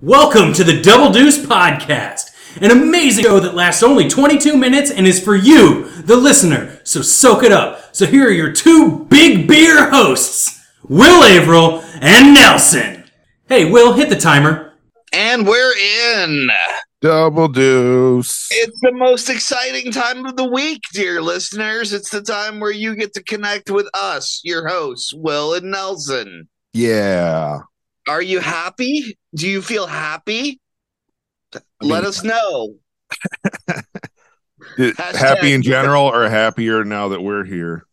Welcome to the Double Deuce Podcast, an amazing show that lasts only 22 minutes and is for you, the listener. So soak it up. So here are your two big beer hosts, Will Averill and Nelson. Hey, Will, hit the timer. And we're in. Double deuce. It's the most exciting time of the week, dear listeners. It's the time where you get to connect with us, your hosts, Will and Nelson. Yeah. Are you happy? Do you feel happy? mean- Let us know. Happy in general or happier now that we're here?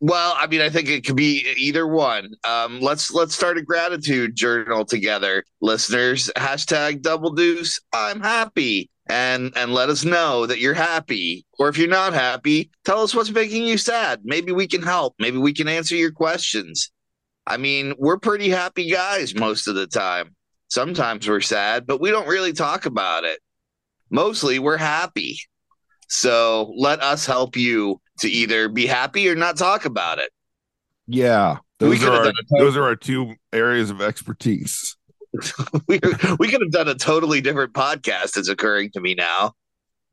Well, I mean, I think it could be either one. Um, let's let's start a gratitude journal together, listeners. Hashtag double deuce. I'm happy, and and let us know that you're happy. Or if you're not happy, tell us what's making you sad. Maybe we can help. Maybe we can answer your questions. I mean, we're pretty happy guys most of the time. Sometimes we're sad, but we don't really talk about it. Mostly, we're happy. So let us help you to either be happy or not talk about it. Yeah. Those are our, done a total- those are our two areas of expertise. we, we could have done a totally different podcast that's occurring to me now.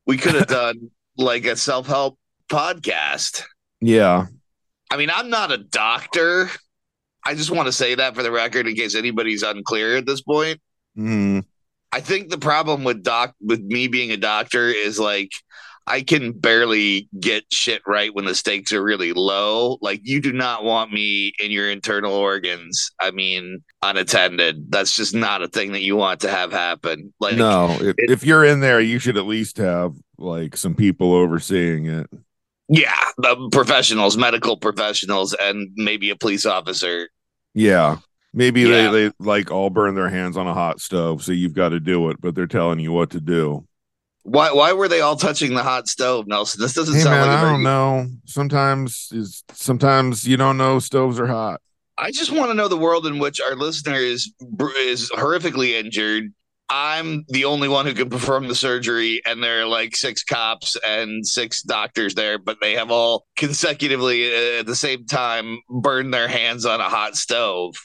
We could have done like a self help podcast. Yeah. I mean, I'm not a doctor. I just want to say that for the record in case anybody's unclear at this point. Mm, I think the problem with doc with me being a doctor is like I can barely get shit right when the stakes are really low. Like you do not want me in your internal organs. I mean, unattended. That's just not a thing that you want to have happen. Like no, if, it- if you're in there, you should at least have like some people overseeing it. yeah, the professionals, medical professionals, and maybe a police officer. Yeah. Maybe Yeah. they, they like all burn their hands on a hot stove, so you've got to do it, but they're telling you what to do. Why? Why were they all touching the hot stove, Nelson? This doesn't Hey sound man, like I very don't know. Sometimes is sometimes you don't know stoves are hot. I just want to know the world in which our listener is is horrifically injured. I'm the only one who can perform the surgery, and there are like six cops and six doctors there, but they have all consecutively uh, at the same time burned their hands on a hot stove.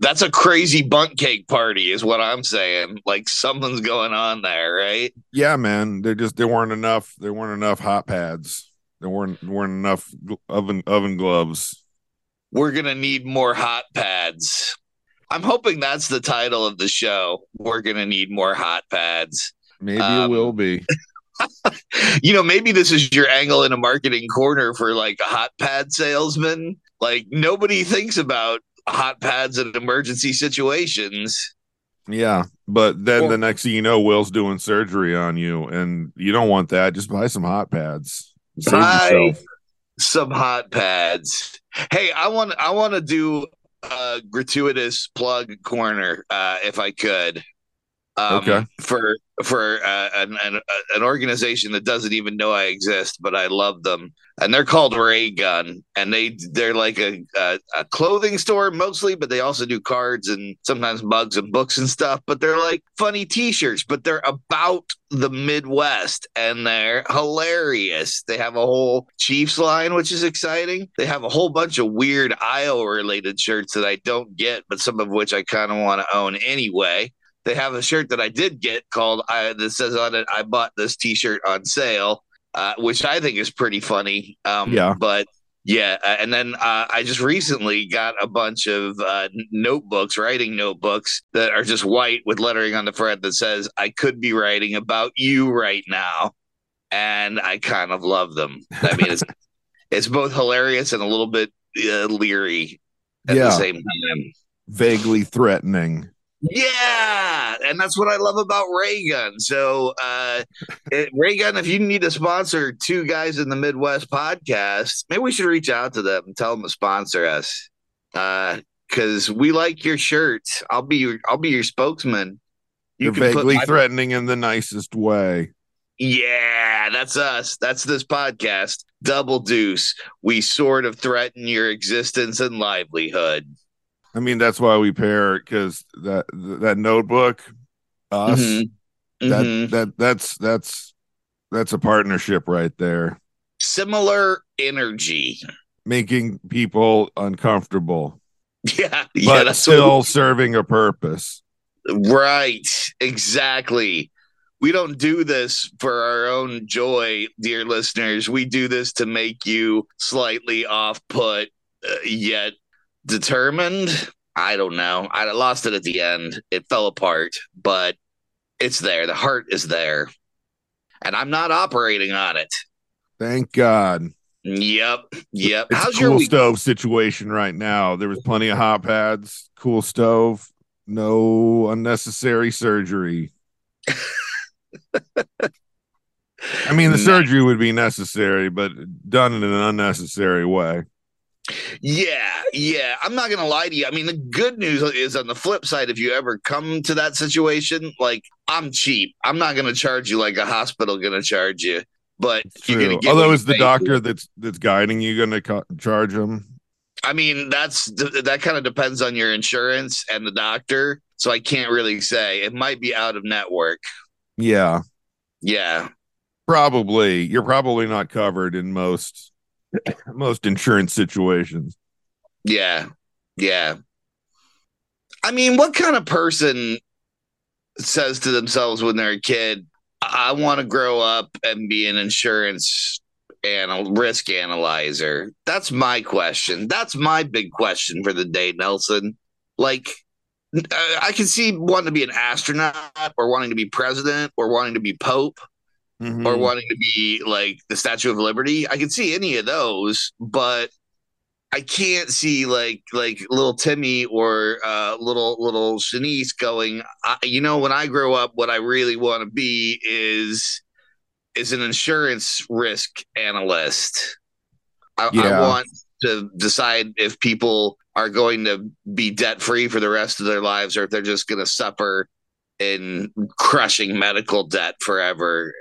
That's a crazy bunt cake party, is what I'm saying. Like something's going on there, right? Yeah, man. There just there weren't enough. There weren't enough hot pads. There weren't weren't enough oven oven gloves. We're gonna need more hot pads. I'm hoping that's the title of the show. We're gonna need more hot pads. Maybe Um, it will be. you know, maybe this is your angle in a marketing corner for like a hot pad salesman. Like nobody thinks about hot pads in emergency situations. Yeah, but then Well- the next thing you know, Will's doing surgery on you, and you don't want that. Just buy some hot pads. Save Buy yourself. some hot pads. Hey, I want I want to do a gratuitous plug corner uh, if I could. Um, Okay. For for uh, an, an an organization that doesn't even know I exist, but I love them, and they're called Raygun, and they they're like a, a a clothing store mostly, but they also do cards and sometimes mugs and books and stuff. But they're like funny T-shirts, but they're about the Midwest, and they're hilarious. They have a whole Chiefs line, which is exciting. They have a whole bunch of weird Iowa related shirts that I don't get, but some of which I kind of want to own anyway. They have a shirt that I did get called I that says on it, I bought this t-shirt on sale, uh, which I think is pretty funny. Um, Yeah. But yeah, uh, and then uh, I just recently got a bunch of uh, notebooks, writing notebooks that are just white with lettering on the front that says, I could be writing about you right now. And I kind of love them. I mean, it's, it's both hilarious and a little bit uh, leery at the same time. vaguely threatening. Yeah, and that's what I love about Raygun. So, uh, it, Raygun, if you need to sponsor two guys in the Midwest podcast, maybe we should reach out to them and tell them to sponsor us. Uh, because we like your shirts. I'll be your I'll be your spokesman. You are can vaguely my- threatening in the nicest way. Yeah, that's us. That's this podcast. Double Deuce. We sort of threaten your existence and livelihood. I mean, that's why we pair because that that notebook, us, Mhm. that Mhm. that that's that's that's a partnership right there. Similar energy. Making people uncomfortable, Yeah, yeah, but that's still what serving a purpose. Right. Exactly. We don't do this for our own joy, dear listeners. We do this to make you slightly off put, uh, yet determined. I don't know. I lost it at the end. It fell apart, but it's there. The heart is there. And I'm not operating on it. Thank God. Yep. Yep. It's How's your cool week? stove situation right now. There was plenty of hot pads, cool stove, no unnecessary surgery. I mean, the surgery would be necessary, but done in an unnecessary way. Yeah, yeah. I'm not gonna lie to you. I mean, the good news is on the flip side, if you ever come to that situation, like I'm cheap. I'm not gonna charge you like a hospital gonna charge you. But you're gonna get Although is you the doctor for. that's that's guiding you going to co- charge him? I mean, that's that kind of depends on your insurance and the doctor. So I can't really say. It might be out of network. Yeah, Yeah. probably. You're probably not covered in most most insurance situations. Yeah. Yeah. I mean, what kind of person says to themselves when they're a kid, I want to grow up and be an insurance and a risk analyzer? That's my question. That's my big question for the day, Nelson. Like, I uh, I can see wanting to be an astronaut or wanting to be president or wanting to be pope Mhm. or wanting to be like the Statue of Liberty. I can see any of those, but I can't see like like little Timmy or uh, little little Shanice going. I, you know, when I grow up, what I really want to be is is an insurance risk analyst. I, Yeah. I want to decide if people are going to be debt free for the rest of their lives or if they're just going to suffer in crushing medical debt forever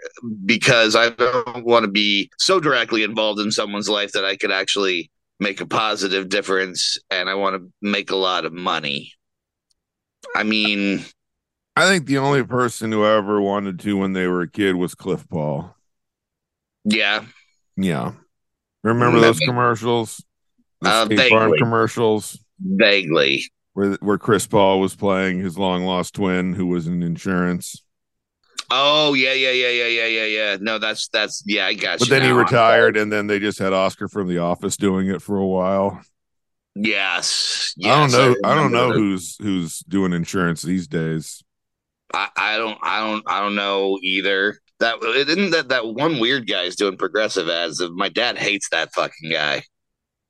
because I don't want to be so directly involved in someone's life that I could actually make a positive difference and I want to make a lot of money. I mean, I think the only person who ever wanted to when they were a kid was Cliff Paul. yeah, Yeah. Remember those commercials? The Uh, State Farm commercials vaguely. Where where Chris Paul was playing his long lost twin who was in insurance. Oh yeah, yeah, yeah, yeah, yeah, yeah, yeah. No, that's that's yeah, I got But then he retired and then they just had Oscar from the office doing it for a while. Yes, I don't know I, don't know that. who's who's doing insurance these days. I, I don't I don't I don't know either. That isn't that that one weird guy is doing progressive ads. My dad hates that fucking guy.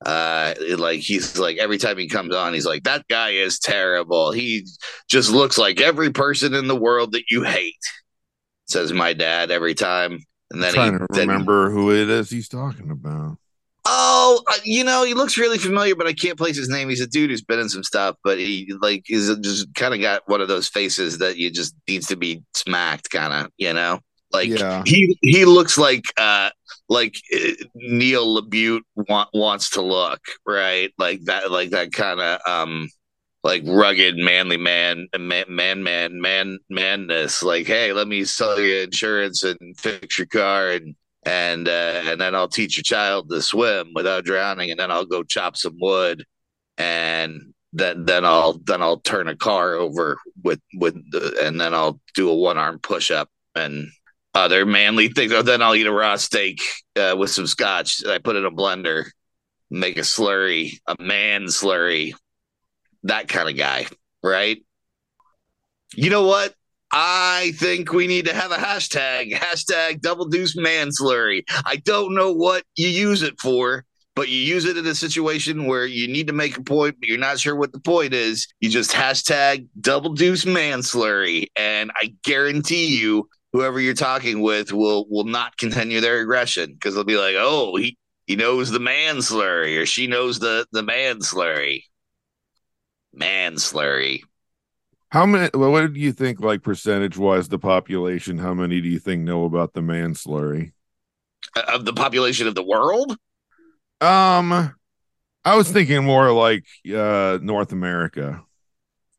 Uh, it, like he's like every time he comes on, he's like that guy is terrible. He just looks like every person in the world that you hate. Says my dad every time, and then trying he to then- remember who it is he's talking about. Oh, uh, you know, he looks really familiar, but I can't place his name. He's a dude who's been in some stuff, but he like is just kind of got one of those faces that you just needs to be smacked, kind of, you know. Like Yeah. he he looks like uh like uh, Neil LaBute want, wants to look, right? Like that, like that kind of um like rugged manly man man man man man manness like hey let me sell you insurance and fix your car and and uh, and then I'll teach your child to swim without drowning, and then I'll go chop some wood, and then then I'll then I'll turn a car over with with the, and then I'll do a one arm push up and other manly things. Or then I'll eat a raw steak uh, with some scotch. I put it in a blender, make a slurry, a man slurry, that kind of guy, right? You know what? I think we need to have a hashtag, hashtag double deuce manslurry. I don't know what you use it for, but you use it in a situation where you need to make a point, but you're not sure what the point is. You just hashtag double deuce manslurry. And I guarantee you, whoever you're talking with will will not continue their aggression because they'll be like, oh, he, he knows the manslurry or she knows the, the manslurry. Manslurry. How many well, what do you think like percentage wise the population, how many do you think know about the manslurry? Of the population of the world? Um I was thinking more like uh North America.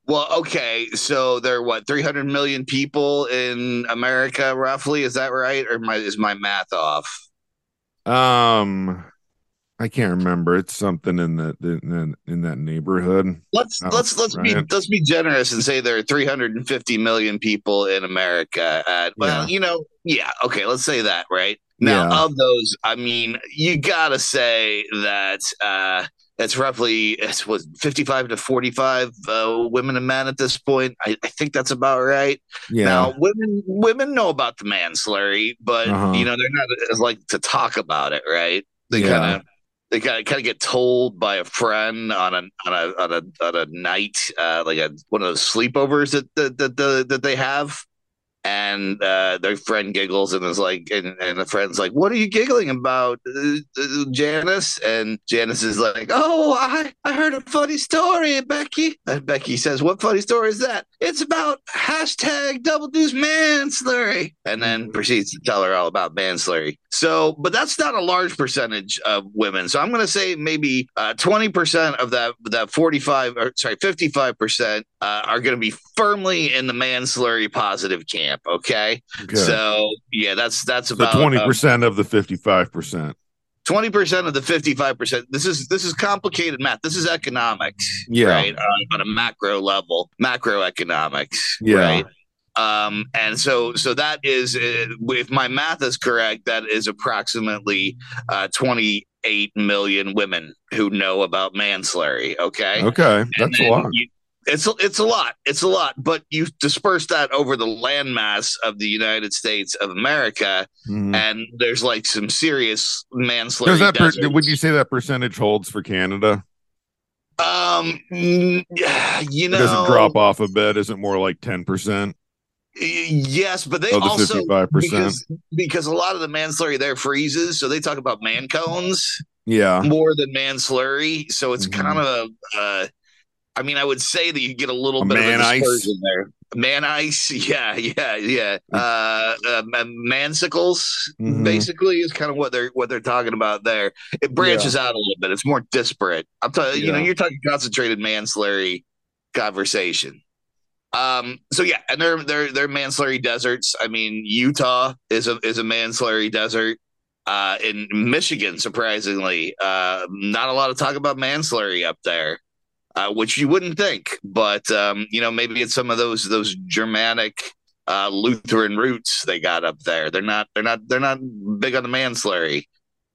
Well, okay, so there are what 300 million people in America, roughly. Is that right, or my is my math off? Um I can't remember. It's something in that in, in that neighborhood. Let's Oh, let's let's be let's be generous and say there are 350 million people in America. Uh, well, Yeah. you know, yeah, okay, let's say that, right? Now, Yeah. of those, I mean, you gotta say that uh, it's roughly it's was 55 to 45 uh, women and men at this point. I, I think that's about right. Yeah. Now, women women know about the manslurry, but Uh-huh. you know they're not as like to talk about it, right? They Yeah. kind of they kind of kind of get told by a friend on a on a on a on a night, uh, like a one of those sleepovers that that that, that, that they have. And uh, their friend giggles and is like, and, and the friend's like, "What are you giggling about, uh, uh, Janice?" And Janice is like, "Oh, I I heard a funny story, Becky." And Becky says, "What funny story is that?" It's about hashtag Double Deuce manslurry, and then proceeds to tell her all about manslurry. So, but that's not a large percentage of women. So I'm going to say maybe uh, 20% of that that 45 or sorry 55% uh, are going to be firmly in the manslurry positive camp. Okay, Okay. so yeah, that's that's So about twenty um, percent of the fifty-five percent. twenty percent of the fifty-five percent. This is this is complicated math. This is economics, Yeah. right? On, on a macro level, macroeconomics, Yeah. right? Um, and so so that is, uh, if my math is correct, that is approximately uh, twenty-eight million women who know about manslurry. Okay, Okay, And that's a lot. you- it's a- it's a lot. It's a lot, but you disperse that over the landmass of the United States of America, Mhm. and there's like some serious manslurry. Does that per- would you say that percentage holds for Canada? Um, mm, you know, does it drop off a bit? Is it more like ten percent Yes, but they of the also fifty-five percent? because because a lot of the manslurry there freezes, so they talk about man cones Yeah. more than manslurry. So it's Mhm. kind of uh, I mean, I would say that you get a little A bit man of a ice? there. Man ice, yeah, yeah, yeah. Uh, uh mansicles, Mhm. basically, is kind of what they're what they're talking about there. It branches out a little bit. It's more disparate. I'm talking, you know, you're talking concentrated manslurry conversation. Um, so yeah, and they're they're they're manslurry deserts. I mean, Utah is a is a manslurry desert. Uh, in Michigan, surprisingly, uh, not a lot of talk about manslurry up there, uh, which you wouldn't think. But um, you know, maybe it's some of those those Germanic uh, Lutheran roots they got up there. They're not they're not they're not big on the manslurry.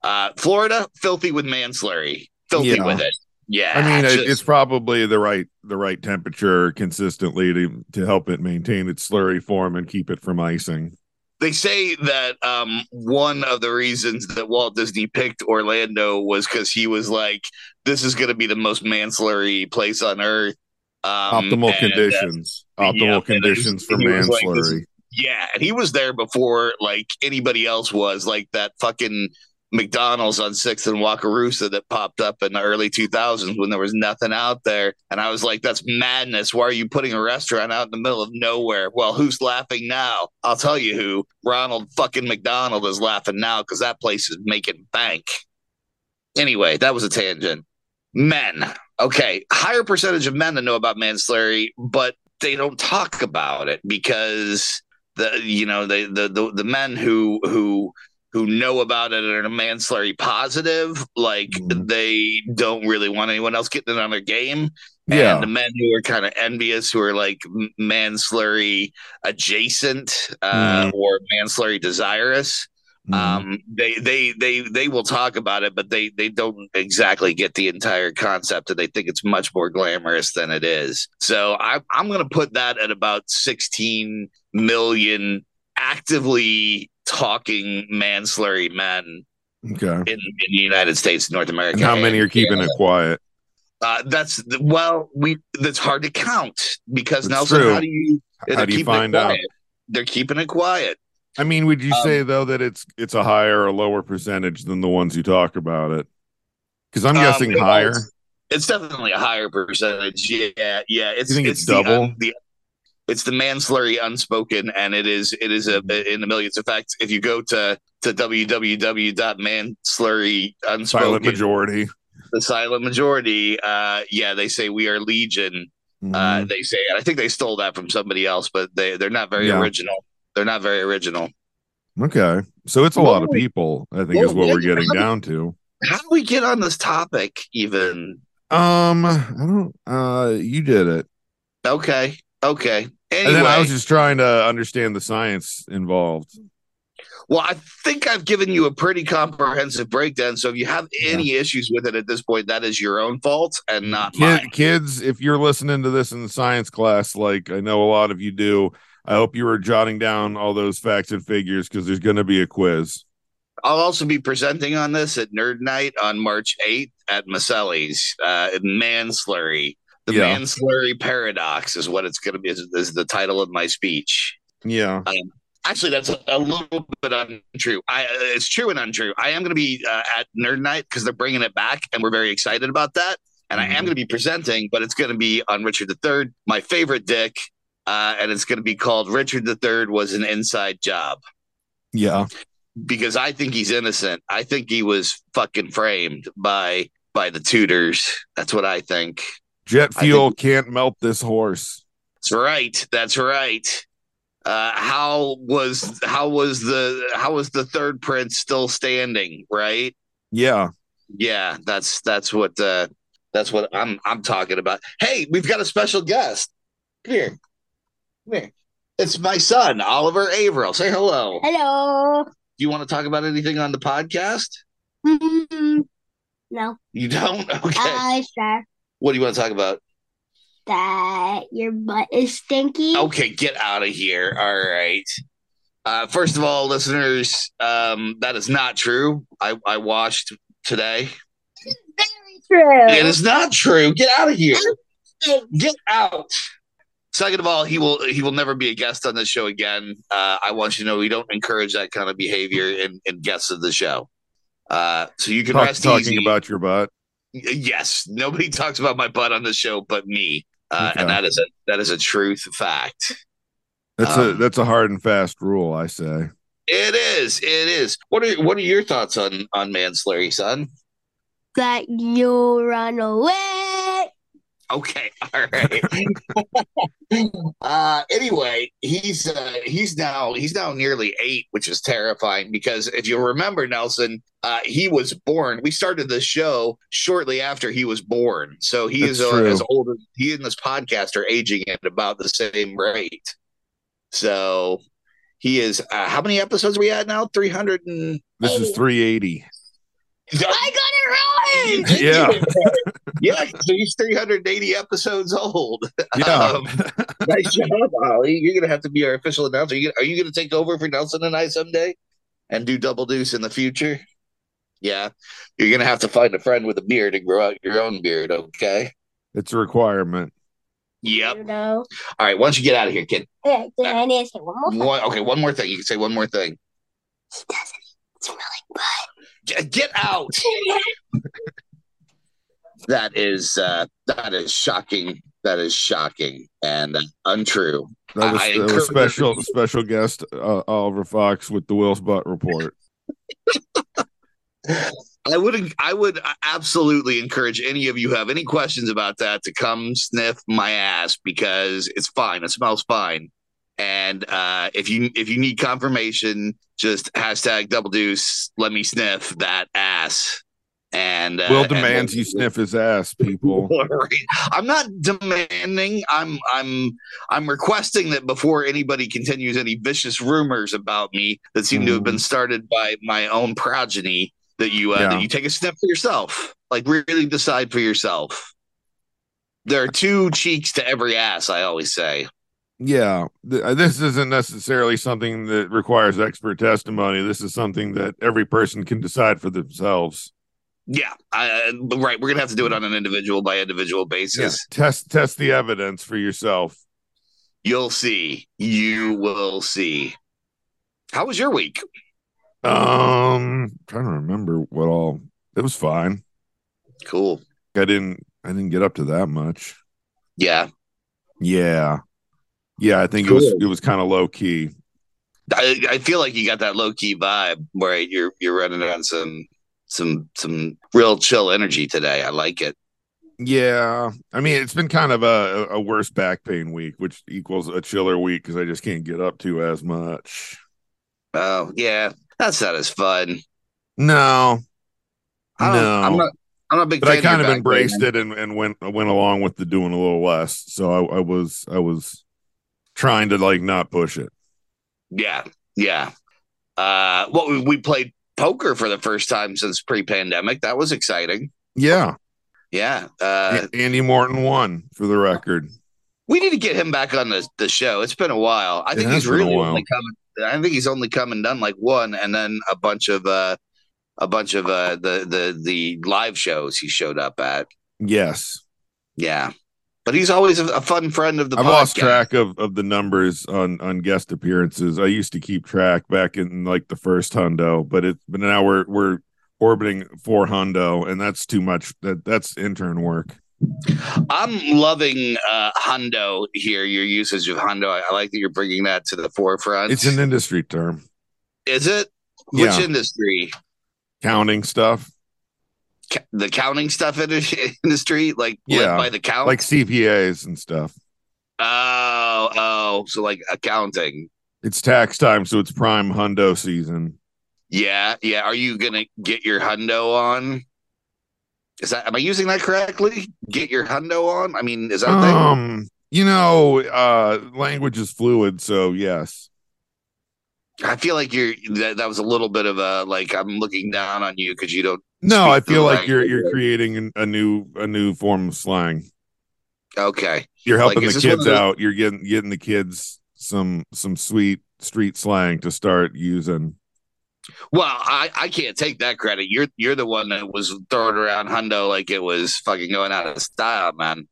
Uh, Florida, filthy with manslurry, filthy Yeah. with it. Yeah, I mean, just- it's probably the right the right temperature consistently to to help it maintain its slurry form and keep it from icing. they say that um, one of the reasons that Walt Disney picked Orlando was because he was like, "This is going to be the most manslurry place on earth." Um, Optimal and, uh, conditions. yeah, Optimal and conditions for he like, yeah, and he was there before like anybody else was. Like that fucking McDonald's on Sixth and Wakarusa that popped up in the early 2000s when there was nothing out there, and I was like, "That's madness! Why are you putting a restaurant out in the middle of nowhere?" Well, who's laughing now? I'll tell you who. Ronald fucking McDonald is laughing now because that place is making bank. Anyway, that was a tangent. Men, okay, higher percentage of men that know about manslurry, but they don't talk about it because the you know the the the, the men who who who know about it and are manslurry positive, like Mhm. they don't really want anyone else getting in on their game. Yeah. And the men who are kind of envious, who are like manslurry adjacent uh, Mhm. or manslurry desirous, Mhm. um, they they they they will talk about it, but they they don't exactly get the entire concept, and they think it's much more glamorous than it is. So I, I'm going to put that at about 16 million actively talking manslurry men okay. in, in the United States, North America. And how many are keeping it quiet? Uh, that's well, we that's hard to count because It's Nelson, true. how do you How do you find out? They're keeping it quiet. I mean, would you Um, say though that it's it's a higher or lower percentage than the ones you talk about it? Because I'm Um, guessing it higher. was- It's definitely a higher percentage. Yeah, yeah. It's You think it's the, double? un- the it's the manslurry unspoken, and it is it is a Mm-hmm. in the millions. In fact, if you go to to www.manslurry Silent majority. the silent majority, uh, yeah, they say we are legion. Uh, Mhm. they say, and I think they stole that from somebody else, but they they're not very Yeah. original. They're not very original. okay, so it's a lot of people. I think is what what- we're getting how- down to. How do we get on this topic even? Um, I don't. Uh, you did it, Okay. Okay. and then I was just trying to understand the science involved. well, I think I've given you a pretty comprehensive breakdown. So if you have any issues with it at this point, that is your own fault and not Kid, mine. kids, if you're listening to this in the science class, like I know a lot of you do, I hope you were jotting down all those facts and figures because there's going to be a quiz. I'll also be presenting on this at Nerd Night on March 8th at Maceli's uh, Manslurry. The Yeah. Manslurry Paradox is what it's going to be, is, is the title of my speech. Yeah, Actually, that's a, a little bit untrue. I, it's true and untrue. I am going to be uh, at Nerd Night because they're bringing it back, and we're very excited about that. And I am Mhm. going to be presenting, but it's going to be on Richard III, my favorite dick, uh, and it's going to be called Richard III was an inside job yeah, because I think he's innocent. I think he was fucking framed by by the Tudors. That's what I think. jet fuel think- can't melt this horse. That's right. That's right. Uh, how was how was the how was the third prince still standing? Right? Yeah, Yeah, that's that's what uh, that's what I'm I'm talking about. Hey, we've got a special guest. Come here. It's my son, Oliver Averill. Say hello. Hello. Do you want to talk about anything on the podcast? Mm, no, You don't? Okay. I sure what do you want to talk about? that your butt is stinky. Okay, get out of here. All right. Uh, first of all, listeners, um, that is not true. I, I watched today. Very true. It is not true. Get out of here. Get out. Second of all, he will he will never be a guest on this show again. Uh, I want you to know we don't encourage that kind of behavior in, in guests of the show. Uh, so you can Talk- rest talking easy. about your butt. yes, nobody talks about my butt on the show but me, uh, Okay. and that is a that is a truth fact. That's a Um, that's a hard and fast rule, I say. It is. It is. What are what are your thoughts on on manslurry, son? That you run away. Okay, all right. uh anyway, he's uh he's now he's now nearly eight, which is terrifying because if you remember Nelson, uh he was born. We started the show shortly after he was born. So he That's is uh, as old as he and this podcast are aging at about the same rate. So he is uh, how many episodes are we at now? 300 and This is 380. I got it right. Yeah. Yeah, so he's 380 episodes old. Yeah. Um, nice job, Ollie. You're gonna have to be our official announcer. Are you, you gonna take over for Nelson and I someday and do double deuce in the future? Yeah, you're gonna have to find a friend with a beard and grow out your own beard. Okay. it's a requirement. Yep. No. All right. Why don't you get out of here, kid? Okay, then I need to say one more thing. One, okay. One more thing. You can say one more thing. He doesn't smell like Get, get out. that is uh, that is shocking. That is shocking and untrue. That was, I that was special special guest uh, Oliver Fox with the Will's butt report. I would I would absolutely encourage any of you who have any questions about that to come sniff my ass because it's fine. It smells fine. And uh, if you if you need confirmation, just hashtag double deuce. Let me sniff that ass. And uh, Will demands we'll- you sniff his ass, people. I'm not demanding. I'm I'm I'm requesting that before anybody continues any vicious rumors about me that seem to have been started by my own progeny, that you uh, Yeah. that you take a step for yourself. Like really decide for yourself. There are two cheeks to every ass. I always say. Yeah, th- uh, this isn't necessarily something that requires expert testimony. This is something that every person can decide for themselves. Yeah, I, uh, right. We're gonna have to do it on an individual by individual basis. Test test the evidence for yourself. You'll see. You will see. How was your week? Um, trying to remember what all. It was fine. Cool. I didn't. I didn't get up to that much. Yeah. Yeah, yeah. I think it was. It was kind of low key. I, I feel like you got that low key vibe where you're you're running on some some some real chill energy today. I like it. Yeah, I mean it's been kind of a a worse back pain week, which equals a chiller week because I just can't get up to as much. Oh yeah, that's not as fun. No, I don't, No. I'm not. I'm not a big. but I kind of embraced brain. it and, and went went along with the doing a little less. So I, I was I was trying to like not push it. Yeah, yeah. Uh, well, we, we played poker for the first time since pre-pandemic. That was exciting. Yeah, Yeah. Uh, Andy Morton won for the record. we need to get him back on the, the show. It's been a while. I think he's really only coming. I think he's only come and done like one, and then a bunch of uh, a bunch of uh, the the the live shows he showed up at. Yes, Yeah, but he's always a, fun friend of the. I've lost track of of the numbers on on guest appearances. I used to keep track back in like the first hundo, but it but now we're we're orbiting four hundo, and that's too much. That that's intern work. I'm loving uh, Hundo here. Your usage of Hundo. I, I like that you're bringing that to the forefront. It's an industry term. Is it? Which Yeah. industry? Counting stuff Ca- the counting stuff in the industry, like Yeah, by the count. like CPAs and stuff. oh, oh, so like accounting. It's tax time, so it's prime hundo season. Yeah, yeah. Are you gonna get your hundo on? Is that am I using that correctly? Get your hundo on? I mean, is that? Um, you know, uh, language is fluid, so yes. I feel like you're that, that was a little bit of a like I'm looking down on you because you don't. No, I feel like you're you're creating a new a new form of slang. Okay, You're helping is the kids out. You're getting getting the kids some some sweet street slang to start using. well, I I can't take that credit. You're you're the one that was throwing around hundo like it was fucking going out of style, man.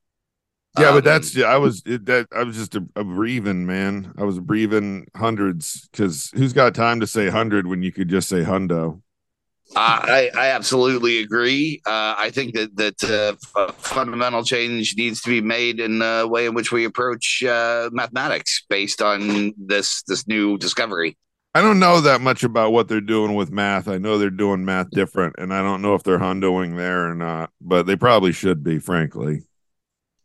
Yeah, Um, but that's I was it, that I was just a, a breathing man. I was breathing hundreds because who's got time to say hundred when you could just say hundo? I, I absolutely agree. Uh, I think that that uh, f- fundamental change needs to be made in the way in which we approach uh, mathematics based on this this new discovery. I don't know that much about what they're doing with math. I know they're doing math different, and I don't know if they're hundoing there or not, but they probably should be, frankly.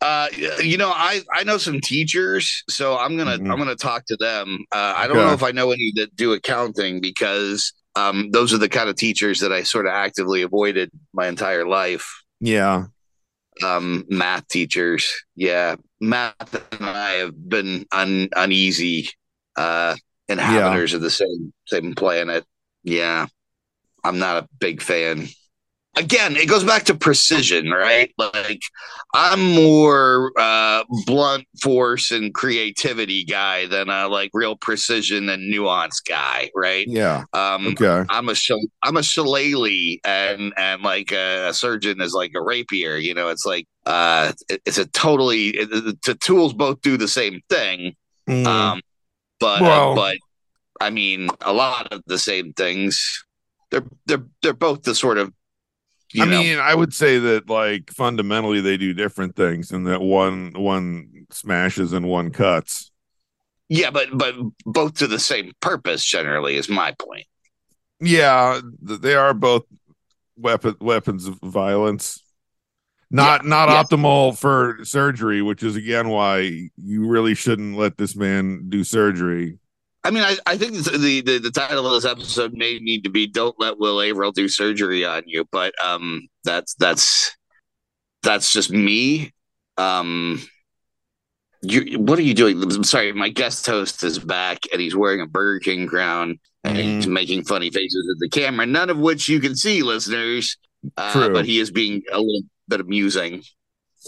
Uh, you know, I I know some teachers, so I'm gonna Mhm. I'm gonna talk to them. Uh, I don't Okay. know if I know any that do accounting because um, those are the kind of teachers that I sort of actively avoided my entire life. Yeah. um math teachers. Yeah. Math and i have been un- uneasy uh inhabitants of the same same planet. Yeah. I'm not a big fan again it goes back to precision right like i'm more uh blunt force and creativity guy than a like real precision and nuance guy right Yeah. um Okay. I'm a shil- I'm a shillelagh and and like a, a surgeon is like a rapier. You know, it's like uh, it- it's a totally it, the tools both do the same thing. Mm. Um, but Well- but I mean, a lot of the same things. They're they're they're both the sort of. I know, mean, I would say that like fundamentally they do different things, and that one one smashes and one cuts. yeah, but but both to the same purpose. Generally, is my point. Yeah, they are both weapon weapons of violence. Not not yeah. optimal for surgery, which is again why you really shouldn't let this man do surgery. I mean, I, I think the, the the title of this episode may need to be "Don't let Will Averill do surgery on you," but um, that's that's that's just me. Um, you, what are you doing? I'm sorry, my guest host is back, and he's wearing a Burger King crown, and he's making funny faces at the camera, none of which you can see, listeners. Uh, True. but he is being a little bit amusing.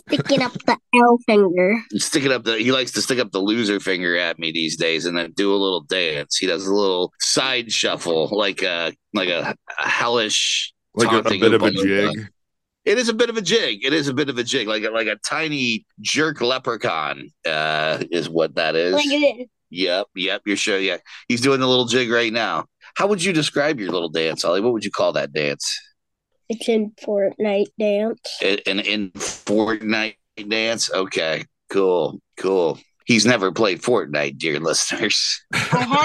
Sticking up the L finger. sticking up the he likes to stick up the loser finger at me these days and then do a little dance. He does a little side shuffle like a like a, a hellish Like a, a bit of a Oompa Loompa. jig. it is a bit of a jig. It is a bit of a jig. Like a, like a tiny jerk leprechaun uh is what that is. Look at yep yep you're sure yeah. He's doing the little jig right now. How would you describe your little dance ollie? What would you call that dance It's in Fortnite dance. And in Fortnite dance. Okay, cool, cool. He's never played Fortnite, dear listeners. I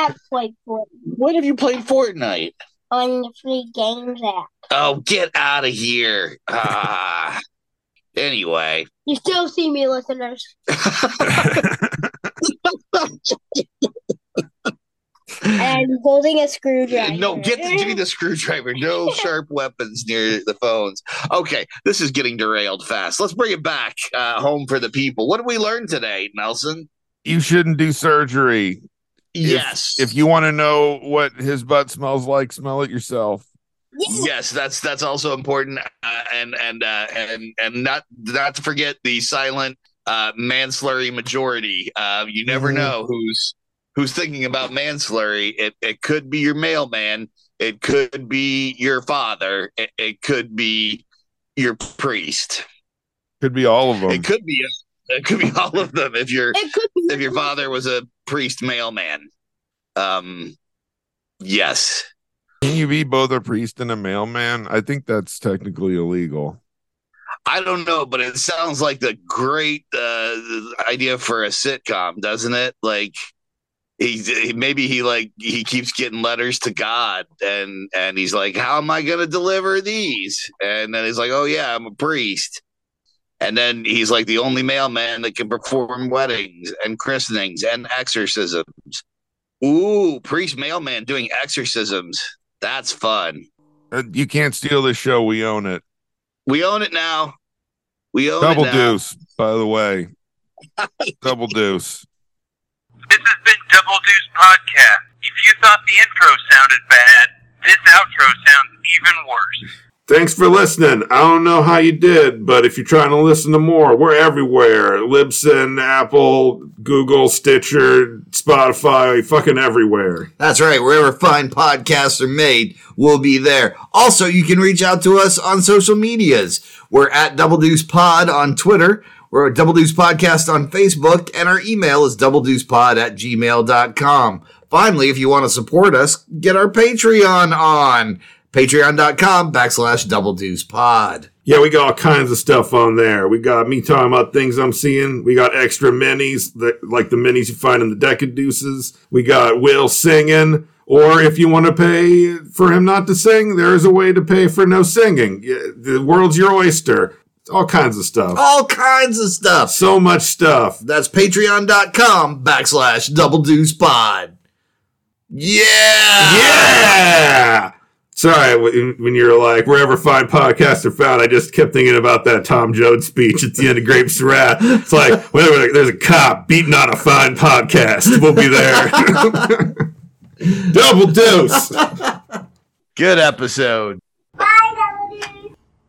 have played Fortnite When have you played Fortnite? on the free games app. Oh, get out of here! Ah. anyway, You still see me, listeners. and holding a screwdriver. No, get the, give me the screwdriver. No sharp weapons near the phones. Okay, this is getting derailed fast. Let's bring it back uh, home for the people. What did we learn today, Nelson? You shouldn't do surgery. Yes, If you want to know what his butt smells like, smell it yourself. yes, that's that's also important, uh, and and uh, and and not not to forget the silent uh, manslurry majority. Uh, you never Mhm. know who's who's thinking about manslurry. It it could be your mailman. It could be your father. It, it could be your priest. Could be all of them. It could be it could be all of them if your It could be if your father was a priest mailman. Um, yes. Can you be both a priest and a mailman? I think that's technically illegal. I don't know, but it sounds like the great uh, idea for a sitcom, doesn't it? Like he's he, maybe he like he keeps getting letters to God, and and he's like, "How am I going to deliver these?" And then he's like, "Oh yeah, I'm a priest." And then he's like the only mailman that can perform weddings and christenings and exorcisms. Ooh, priest mailman doing exorcisms. That's fun. Uh, You can't steal this show. We own it. We own it now. We own Double deuce, by the way. Double deuce. This has been Double Deuce Podcast. If you thought the intro sounded bad, this outro sounds even worse. Thanks for listening. I don't know how you did, but if you're trying to listen to more, we're everywhere. Libsyn, Apple, Google, Stitcher, Spotify, fucking everywhere. That's right. Wherever fine podcasts are made, we'll be there. Also, you can reach out to us on social medias. We're at Double Deuce Pod on Twitter. We're at Double Deuce Podcast on Facebook, and our email is doubledeucepod at gmail.com. Finally, if you want to support us, get our Patreon on patreon.com backslash double deuce pod. Yeah, we got all kinds of stuff on there. We got me talking about things I'm seeing. We got extra minis, that, like the minis you find in the deck of deuces. We got Will singing. Or if you want to pay for him not to sing, there is a way to pay for no singing. The world's your oyster. All kinds of stuff. All kinds of stuff. So much stuff. That's patreon.com backslash double deuce pod. Yeah! Yeah! Sorry, when when you were like, wherever fine podcasts are found, I just kept thinking about that Tom Jones speech at the end of Grapes of Wrath. It's like, whenever there's a cop beating on a fine podcast, we'll be there. Double deuce. Good episode.